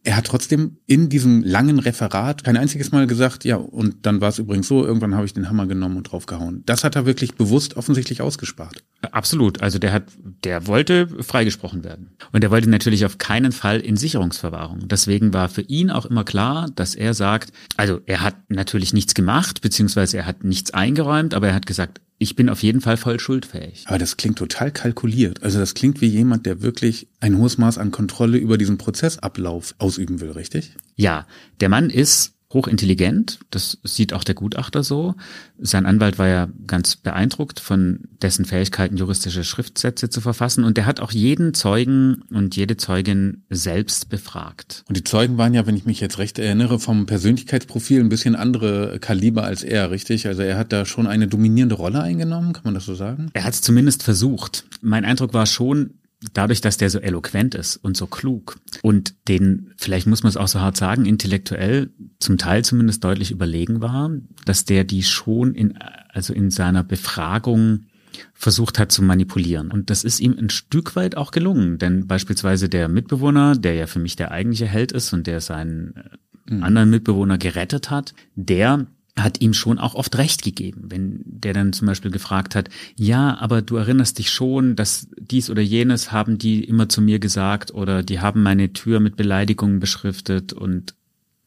S1: Er hat trotzdem in diesem langen Referat kein einziges Mal gesagt, ja, und dann war es übrigens so, irgendwann habe ich den Hammer genommen und draufgehauen. Das hat er wirklich bewusst offensichtlich ausgespart.
S2: Absolut. Also der hat, der wollte freigesprochen werden. Und er wollte natürlich auf keinen Fall in Sicherungsverwahrung. Deswegen war für ihn auch immer klar, dass er sagt, also er hat natürlich nichts gemacht, beziehungsweise er hat nichts eingeräumt, aber er hat gesagt, ich bin auf jeden Fall voll schuldfähig.
S1: Aber das klingt total kalkuliert. Also das klingt wie jemand, der wirklich ein hohes Maß an Kontrolle über diesen Prozessablauf ausüben will, richtig?
S2: Ja, der Mann ist hochintelligent, das sieht auch der Gutachter so. Sein Anwalt war ja ganz beeindruckt von dessen Fähigkeiten, juristische Schriftsätze zu verfassen und der hat auch jeden Zeugen und jede Zeugin selbst befragt.
S1: Und die Zeugen waren ja, wenn ich mich jetzt recht erinnere, vom Persönlichkeitsprofil ein bisschen andere Kaliber als er, richtig? Also er hat da schon eine dominierende Rolle eingenommen, kann man das so sagen?
S2: Er hat es zumindest versucht. Mein Eindruck war schon, dadurch, dass der so eloquent ist und so klug und den, vielleicht muss man es auch so hart sagen, intellektuell zum Teil zumindest deutlich überlegen war, dass der die schon in, also in seiner Befragung versucht hat zu manipulieren. Und das ist ihm ein Stück weit auch gelungen, denn beispielsweise der Mitbewohner, der ja für mich der eigentliche Held ist und der seinen äh, mhm. anderen Mitbewohner gerettet hat, der hat ihm schon auch oft recht gegeben, wenn der dann zum Beispiel gefragt hat, ja, aber du erinnerst dich schon, dass dies oder jenes haben die immer zu mir gesagt oder die haben meine Tür mit Beleidigungen beschriftet und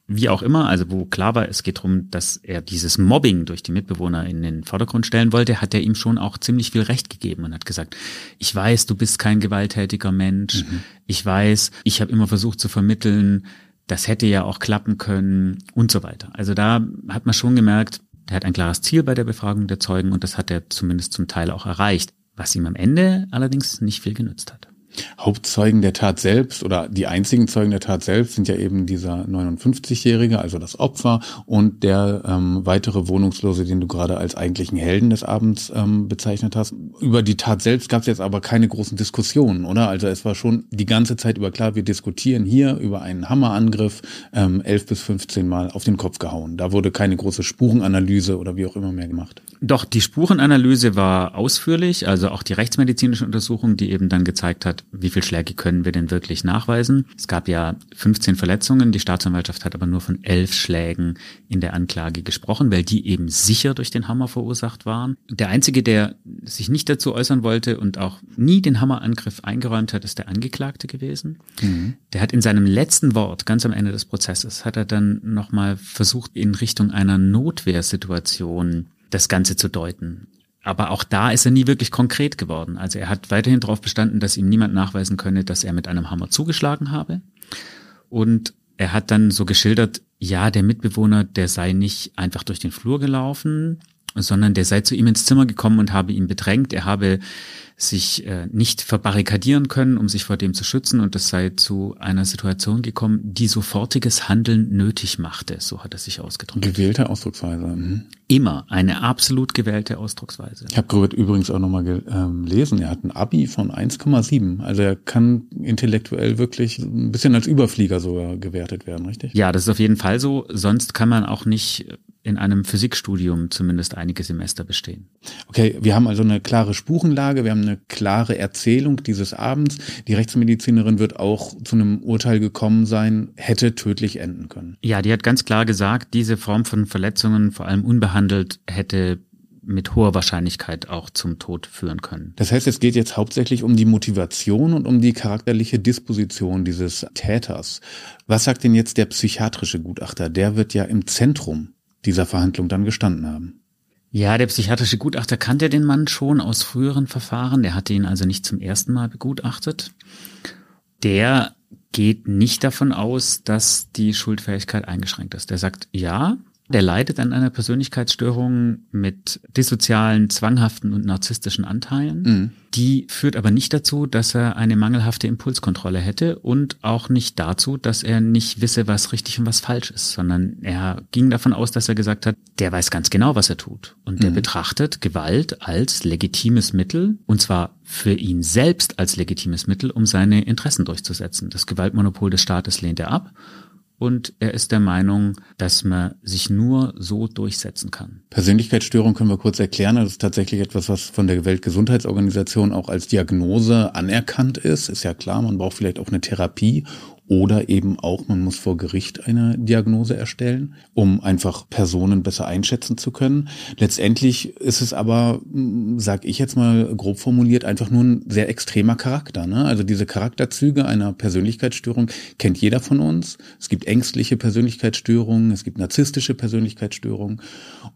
S2: wie auch immer, also wo klar war, es geht darum, dass er dieses Mobbing durch die Mitbewohner in den Vordergrund stellen wollte, hat er ihm schon auch ziemlich viel Recht gegeben und hat gesagt, ich weiß, du bist kein gewalttätiger Mensch, mhm. ich weiß, ich habe immer versucht zu vermitteln, das hätte ja auch klappen können und so weiter. Also da hat man schon gemerkt, er hat ein klares Ziel bei der Befragung der Zeugen und das hat er zumindest zum Teil auch erreicht, was ihm am Ende allerdings nicht viel genützt hat.
S1: Hauptzeugen der Tat selbst oder die einzigen Zeugen der Tat selbst sind ja eben dieser 59-Jährige, also das Opfer und der ähm, weitere Wohnungslose, den du gerade als eigentlichen Helden des Abends ähm, bezeichnet hast. Über die Tat selbst gab es jetzt aber keine großen Diskussionen, oder? Also es war schon die ganze Zeit über klar, wir diskutieren hier über einen Hammerangriff, ähm, 11 bis 15 Mal auf den Kopf gehauen. Da wurde keine große Spurenanalyse oder wie auch immer mehr gemacht.
S2: Doch, die Spurenanalyse war ausführlich, also auch die rechtsmedizinische Untersuchung, die eben dann gezeigt hat, hat, wie viel Schläge können wir denn wirklich nachweisen. Es gab ja 15 Verletzungen, die Staatsanwaltschaft hat aber nur von elf Schlägen in der Anklage gesprochen, weil die eben sicher durch den Hammer verursacht waren. Der Einzige, der sich nicht dazu äußern wollte und auch nie den Hammerangriff eingeräumt hat, ist der Angeklagte gewesen. Mhm. Der hat in seinem letzten Wort, ganz am Ende des Prozesses, hat er dann nochmal versucht, in Richtung einer Notwehrsituation das Ganze zu deuten. Aber auch da ist er nie wirklich konkret geworden. Also er hat weiterhin darauf bestanden, dass ihm niemand nachweisen könne, dass er mit einem Hammer zugeschlagen habe. Und er hat dann so geschildert, ja, der Mitbewohner, der sei nicht einfach durch den Flur gelaufen, sondern der sei zu ihm ins Zimmer gekommen und habe ihn bedrängt. Er habe sich äh, nicht verbarrikadieren können, um sich vor dem zu schützen und es sei zu einer Situation gekommen, die sofortiges Handeln nötig machte, so hat er sich ausgedrückt.
S1: Gewählte Ausdrucksweise. Mhm.
S2: Immer eine absolut gewählte Ausdrucksweise.
S1: Ich habe Grübert übrigens auch nochmal gelesen, ähm, er hat ein Abi von 1,7, also er kann intellektuell wirklich ein bisschen als Überflieger sogar gewertet werden, richtig?
S2: Ja, das ist auf jeden Fall so, sonst kann man auch nicht in einem Physikstudium zumindest einige Semester bestehen.
S1: Okay, wir haben also eine klare Spurenlage, wir haben eine klare Erzählung dieses Abends. Die Rechtsmedizinerin wird auch zu einem Urteil gekommen sein, hätte tödlich enden können.
S2: Ja, die hat ganz klar gesagt, diese Form von Verletzungen, vor allem unbehandelt, hätte mit hoher Wahrscheinlichkeit auch zum Tod führen können.
S1: Das heißt, es geht jetzt hauptsächlich um die Motivation und um die charakterliche Disposition dieses Täters. Was sagt denn jetzt der psychiatrische Gutachter? Der wird ja im Zentrum dieser Verhandlung dann gestanden haben.
S2: Ja, der psychiatrische Gutachter kannte den Mann schon aus früheren Verfahren. Der hatte ihn also nicht zum ersten Mal begutachtet. Der geht nicht davon aus, dass die Schuldfähigkeit eingeschränkt ist. Der sagt, ja, der leidet an einer Persönlichkeitsstörung mit dissozialen, zwanghaften und narzisstischen Anteilen. Mhm. Die führt aber nicht dazu, dass er eine mangelhafte Impulskontrolle hätte und auch nicht dazu, dass er nicht wisse, was richtig und was falsch ist, sondern er ging davon aus, dass er gesagt hat, der weiß ganz genau, was er tut. Und der mhm. betrachtet Gewalt als legitimes Mittel und zwar für ihn selbst als legitimes Mittel, um seine Interessen durchzusetzen. Das Gewaltmonopol des Staates lehnt er ab und er ist der Meinung, dass man sich nur so durchsetzen kann.
S1: Persönlichkeitsstörung können wir kurz erklären. Das ist tatsächlich etwas, was von der Weltgesundheitsorganisation auch als Diagnose anerkannt ist. Ist ja klar, man braucht vielleicht auch eine Therapie oder eben auch, man muss vor Gericht eine Diagnose erstellen, um einfach Personen besser einschätzen zu können. Letztendlich ist es aber, hm, sag ich jetzt mal grob formuliert, einfach nur ein sehr extremer Charakter. Ne? Also diese Charakterzüge einer Persönlichkeitsstörung kennt jeder von uns. Es gibt ängstliche Persönlichkeitsstörungen, es gibt narzisstische Persönlichkeitsstörungen.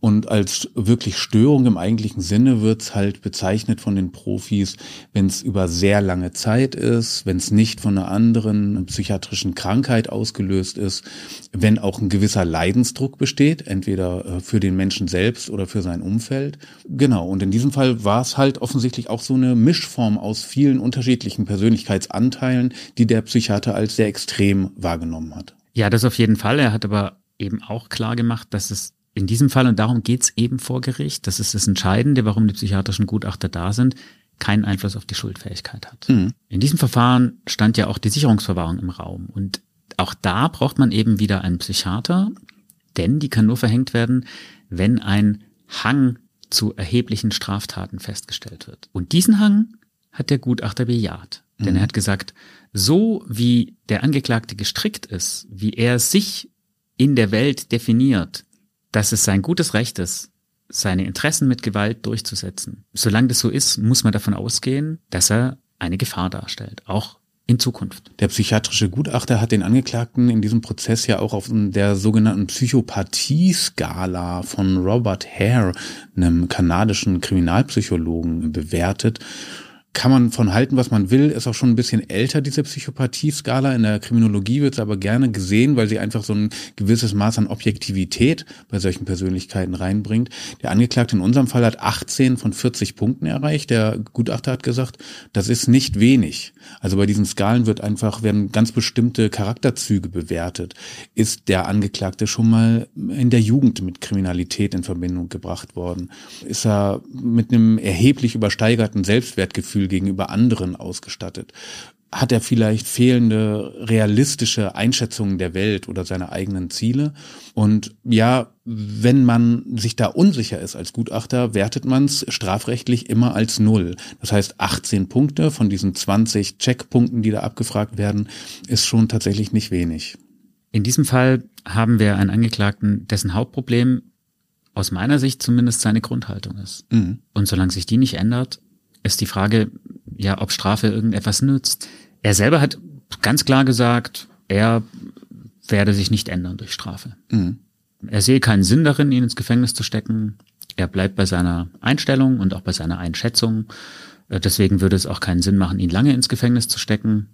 S1: Und als wirklich Störung im eigentlichen Sinne wird's halt bezeichnet von den Profis, wenn es über sehr lange Zeit ist, wenn es nicht von einer anderen psychiatrischen psychiatrischen Krankheit ausgelöst ist, wenn auch ein gewisser Leidensdruck besteht, entweder äh, für den Menschen selbst oder für sein Umfeld. Genau, und in diesem Fall war es halt offensichtlich auch so eine Mischform aus vielen unterschiedlichen Persönlichkeitsanteilen, die der Psychiater als sehr extrem wahrgenommen hat.
S2: Ja, das auf jeden Fall. Er hat aber eben auch klar gemacht, dass es in diesem Fall, und darum geht's eben vor Gericht, das ist das Entscheidende, warum die psychiatrischen Gutachter da sind, keinen Einfluss auf die Schuldfähigkeit hat. Mhm. In diesem Verfahren stand ja auch die Sicherungsverwahrung im Raum. Und auch da braucht man eben wieder einen Psychiater, denn die kann nur verhängt werden, wenn ein Hang zu erheblichen Straftaten festgestellt wird. Und diesen Hang hat der Gutachter bejaht. Denn mhm. er hat gesagt, so wie der Angeklagte gestrickt ist, wie er sich in der Welt definiert, dass es sein gutes Recht ist, seine Interessen mit Gewalt durchzusetzen. Solange das so ist, muss man davon ausgehen, dass er eine Gefahr darstellt, auch in Zukunft.
S1: Der psychiatrische Gutachter hat den Angeklagten in diesem Prozess ja auch auf der sogenannten Psychopathie-Skala von Robert Hare, einem kanadischen Kriminalpsychologen, bewertet kann man von halten, was man will, ist auch schon ein bisschen älter, diese Psychopathie-Skala. In der Kriminologie wird es aber gerne gesehen, weil sie einfach so ein gewisses Maß an Objektivität bei solchen Persönlichkeiten reinbringt. Der Angeklagte in unserem Fall hat 18 von 40 Punkten erreicht. Der Gutachter hat gesagt, das ist nicht wenig. Also bei diesen Skalen wird einfach, werden ganz bestimmte Charakterzüge bewertet. Ist der Angeklagte schon mal in der Jugend mit Kriminalität in Verbindung gebracht worden? Ist er mit einem erheblich übersteigerten Selbstwertgefühl gegenüber anderen ausgestattet? hat er vielleicht fehlende realistische Einschätzungen der Welt oder seine eigenen Ziele. Und ja, wenn man sich da unsicher ist als Gutachter, wertet man es strafrechtlich immer als Null. Das heißt, 18 Punkte von diesen 20 Checkpunkten, die da abgefragt werden, ist schon tatsächlich nicht wenig.
S2: In diesem Fall haben wir einen Angeklagten, dessen Hauptproblem aus meiner Sicht zumindest seine Grundhaltung ist. Mhm. Und solange sich die nicht ändert, ist die Frage, ja, ob Strafe irgendetwas nützt. Er selber hat ganz klar gesagt, er werde sich nicht ändern durch Strafe. Mhm. Er sehe keinen Sinn darin, ihn ins Gefängnis zu stecken. Er bleibt bei seiner Einstellung und auch bei seiner Einschätzung. Äh, deswegen würde es auch keinen Sinn machen, ihn lange ins Gefängnis zu stecken.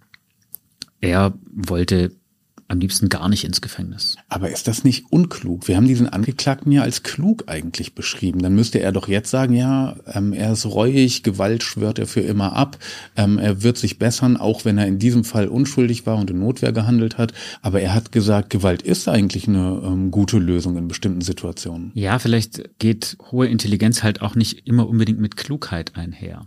S2: Er wollte am liebsten gar nicht ins Gefängnis.
S1: Aber ist das nicht unklug? Wir haben diesen Angeklagten ja als klug eigentlich beschrieben. Dann müsste er doch jetzt sagen, ja, ähm, er ist reuig, Gewalt schwört er für immer ab, ähm, er wird sich bessern, auch wenn er in diesem Fall unschuldig war und in Notwehr gehandelt hat. Aber er hat gesagt, Gewalt ist eigentlich eine ähm, gute Lösung in bestimmten Situationen.
S2: Ja, vielleicht geht hohe Intelligenz halt auch nicht immer unbedingt mit Klugheit einher.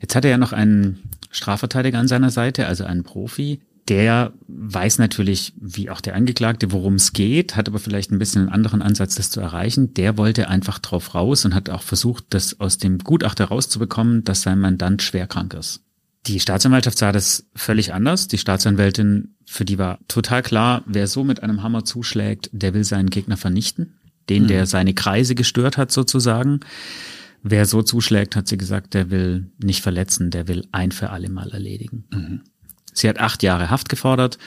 S2: Jetzt hat er ja noch einen Strafverteidiger an seiner Seite, also einen Profi, der weiß natürlich, wie auch der Angeklagte, worum es geht, hat aber vielleicht ein bisschen einen anderen Ansatz, das zu erreichen. Der wollte einfach drauf raus und hat auch versucht, das aus dem Gutachter rauszubekommen, dass sein Mandant schwer krank ist. Die Staatsanwaltschaft sah das völlig anders. Die Staatsanwältin, für die war total klar, wer so mit einem Hammer zuschlägt, der will seinen Gegner vernichten. Den, mhm. der seine Kreise gestört hat, sozusagen. Wer so zuschlägt, hat sie gesagt, der will nicht verletzen, der will ein für alle Mal erledigen. Mhm. Sie hat acht Jahre Haft gefordert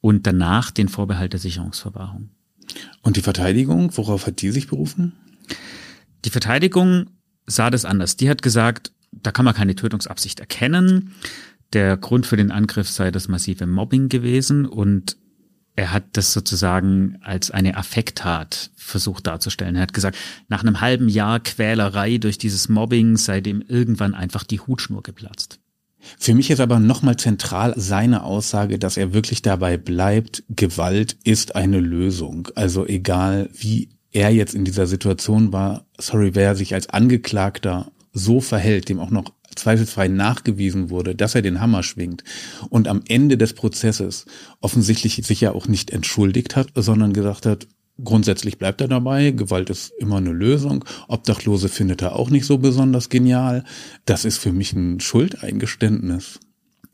S2: und danach den Vorbehalt der Sicherungsverwahrung.
S1: Und die Verteidigung, worauf hat die sich berufen?
S2: Die Verteidigung sah das anders. Die hat gesagt, da kann man keine Tötungsabsicht erkennen. Der Grund für den Angriff sei das massive Mobbing gewesen und er hat das sozusagen als eine Affekttat versucht darzustellen. Er hat gesagt, nach einem halben Jahr Quälerei durch dieses Mobbing sei dem irgendwann einfach die Hutschnur geplatzt.
S1: Für mich ist aber nochmal zentral seine Aussage, dass er wirklich dabei bleibt, Gewalt ist eine Lösung. Also egal wie er jetzt in dieser Situation war, sorry, wer sich als Angeklagter so verhält, dem auch noch zweifelsfrei nachgewiesen wurde, dass er den Hammer schwingt und am Ende des Prozesses offensichtlich sich ja auch nicht entschuldigt hat, sondern gesagt hat, Grundsätzlich bleibt er dabei, Gewalt ist immer eine Lösung. Obdachlose findet er auch nicht so besonders genial. Das ist für mich ein Schuldeingeständnis.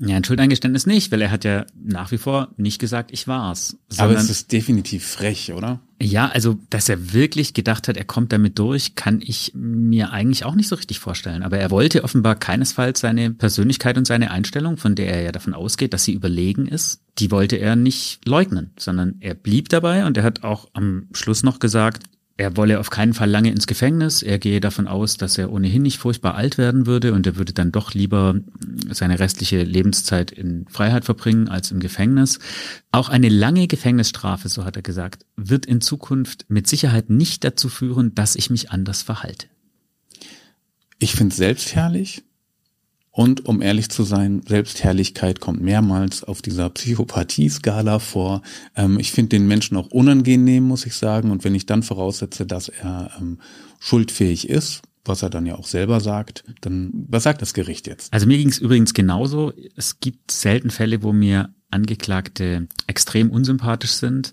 S2: Ja, ein Schuldeingeständnis nicht, weil er hat ja nach wie vor nicht gesagt, ich war's.
S1: Aber es ist definitiv frech, oder?
S2: Ja, also, dass er wirklich gedacht hat, er kommt damit durch, kann ich mir eigentlich auch nicht so richtig vorstellen. Aber er wollte offenbar keinesfalls seine Persönlichkeit und seine Einstellung, von der er ja davon ausgeht, dass sie überlegen ist, die wollte er nicht leugnen, sondern er blieb dabei und er hat auch am Schluss noch gesagt, er wolle auf keinen Fall lange ins Gefängnis. Er gehe davon aus, dass er ohnehin nicht furchtbar alt werden würde und er würde dann doch lieber seine restliche Lebenszeit in Freiheit verbringen als im Gefängnis. Auch eine lange Gefängnisstrafe, so hat er gesagt, wird in Zukunft mit Sicherheit nicht dazu führen, dass ich mich anders verhalte.
S1: Ich finde es selbstherrlich, und um ehrlich zu sein, Selbstherrlichkeit kommt mehrmals auf dieser Psychopathie-Skala vor. Ähm, ich finde den Menschen auch unangenehm, muss ich sagen. Und wenn ich dann voraussetze, dass er ähm, schuldfähig ist, was er dann ja auch selber sagt, dann was sagt das Gericht jetzt?
S2: Also mir ging es übrigens genauso. Es gibt selten Fälle, wo mir Angeklagte extrem unsympathisch sind.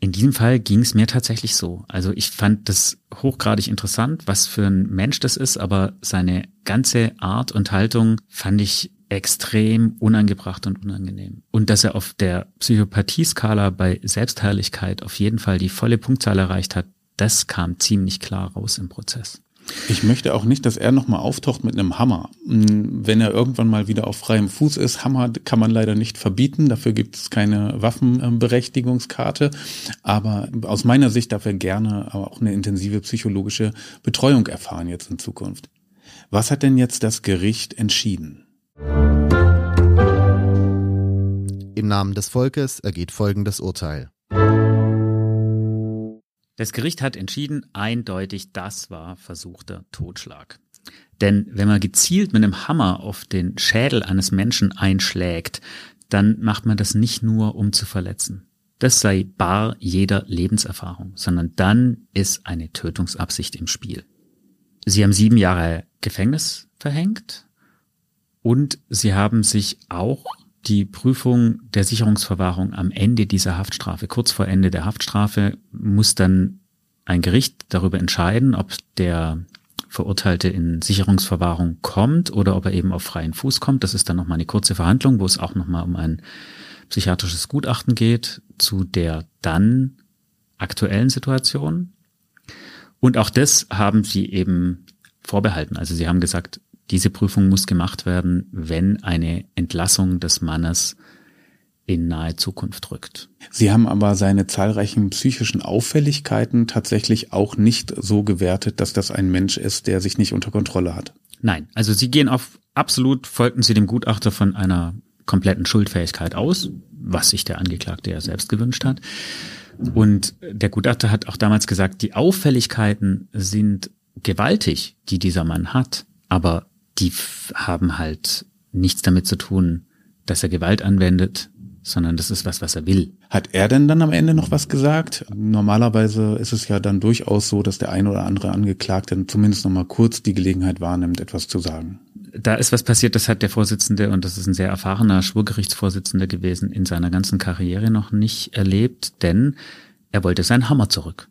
S2: In diesem Fall ging es mir tatsächlich so. Also ich fand das hochgradig interessant, was für ein Mensch das ist, aber seine ganze Art und Haltung fand ich extrem unangebracht und unangenehm. Und dass er auf der Psychopathie-Skala bei Selbstherrlichkeit auf jeden Fall die volle Punktzahl erreicht hat, das kam ziemlich klar raus im Prozess.
S1: Ich möchte auch nicht, dass er nochmal auftaucht mit einem Hammer. Hm, wenn er irgendwann mal wieder auf freiem Fuß ist, Hammer kann man leider nicht verbieten, dafür gibt es keine Waffenberechtigungskarte. Aber aus meiner Sicht darf er gerne auch eine intensive psychologische Betreuung erfahren jetzt in Zukunft. Was hat denn jetzt das Gericht entschieden?
S3: Im Namen des Volkes ergeht folgendes Urteil.
S2: Das Gericht hat entschieden, eindeutig, das war versuchter Totschlag. Denn wenn man gezielt mit einem Hammer auf den Schädel eines Menschen einschlägt, dann macht man das nicht nur, um zu verletzen. Das sei bar jeder Lebenserfahrung, sondern dann ist eine Tötungsabsicht im Spiel. Sie haben sieben Jahre Gefängnis verhängt und sie haben sich auch die Prüfung der Sicherungsverwahrung am Ende dieser Haftstrafe, kurz vor Ende der Haftstrafe, muss dann ein Gericht darüber entscheiden, ob der Verurteilte in Sicherungsverwahrung kommt oder ob er eben auf freien Fuß kommt. Das ist dann nochmal eine kurze Verhandlung, wo es auch nochmal um ein psychiatrisches Gutachten geht zu der dann aktuellen Situation. Und auch das haben sie eben vorbehalten. Also sie haben gesagt, diese Prüfung muss gemacht werden, wenn eine Entlassung des Mannes in nahe Zukunft rückt.
S1: Sie haben aber seine zahlreichen psychischen Auffälligkeiten tatsächlich auch nicht so gewertet, dass das ein Mensch ist, der sich nicht unter Kontrolle hat.
S2: Nein, also Sie gehen auf absolut, folgten Sie dem Gutachter von einer kompletten Schuldfähigkeit aus, was sich der Angeklagte ja selbst gewünscht hat. Und der Gutachter hat auch damals gesagt, die Auffälligkeiten sind gewaltig, die dieser Mann hat, aber die haben halt nichts damit zu tun, dass er Gewalt anwendet, sondern das ist was, was er will.
S1: Hat er denn dann am Ende noch was gesagt? Normalerweise ist es ja dann durchaus so, dass der ein oder andere Angeklagte zumindest noch mal kurz die Gelegenheit wahrnimmt, etwas zu sagen.
S2: Da ist was passiert, das hat der Vorsitzende, und das ist ein sehr erfahrener Schwurgerichtsvorsitzender gewesen, in seiner ganzen Karriere noch nicht erlebt, denn er wollte seinen Hammer zurück.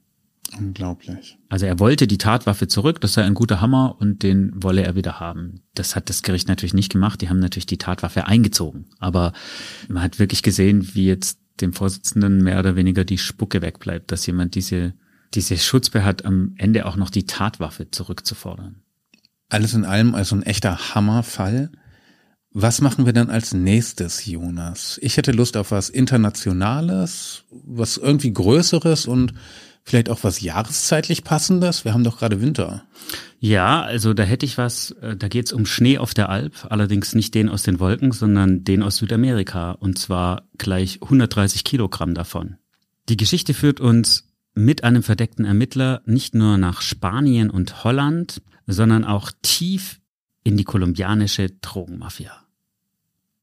S1: Unglaublich.
S2: Also er wollte die Tatwaffe zurück, das sei ein guter Hammer und den wolle er wieder haben. Das hat das Gericht natürlich nicht gemacht, die haben natürlich die Tatwaffe eingezogen. Aber man hat wirklich gesehen, wie jetzt dem Vorsitzenden mehr oder weniger die Spucke wegbleibt, dass jemand diese, diese Schutzbe hat, am Ende auch noch die Tatwaffe zurückzufordern.
S1: Alles in allem also ein echter Hammerfall. Was machen wir dann als nächstes, Jonas? Ich hätte Lust auf was Internationales, was irgendwie Größeres und Vielleicht auch was jahreszeitlich passendes? Wir haben doch gerade Winter.
S2: Ja, also da hätte ich was, äh, da geht's um Schnee auf der Alp, allerdings nicht den aus den Wolken, sondern den aus Südamerika und zwar gleich 130 Kilogramm davon. Die Geschichte führt uns mit einem verdeckten Ermittler nicht nur nach Spanien und Holland, sondern auch tief in die kolumbianische Drogenmafia.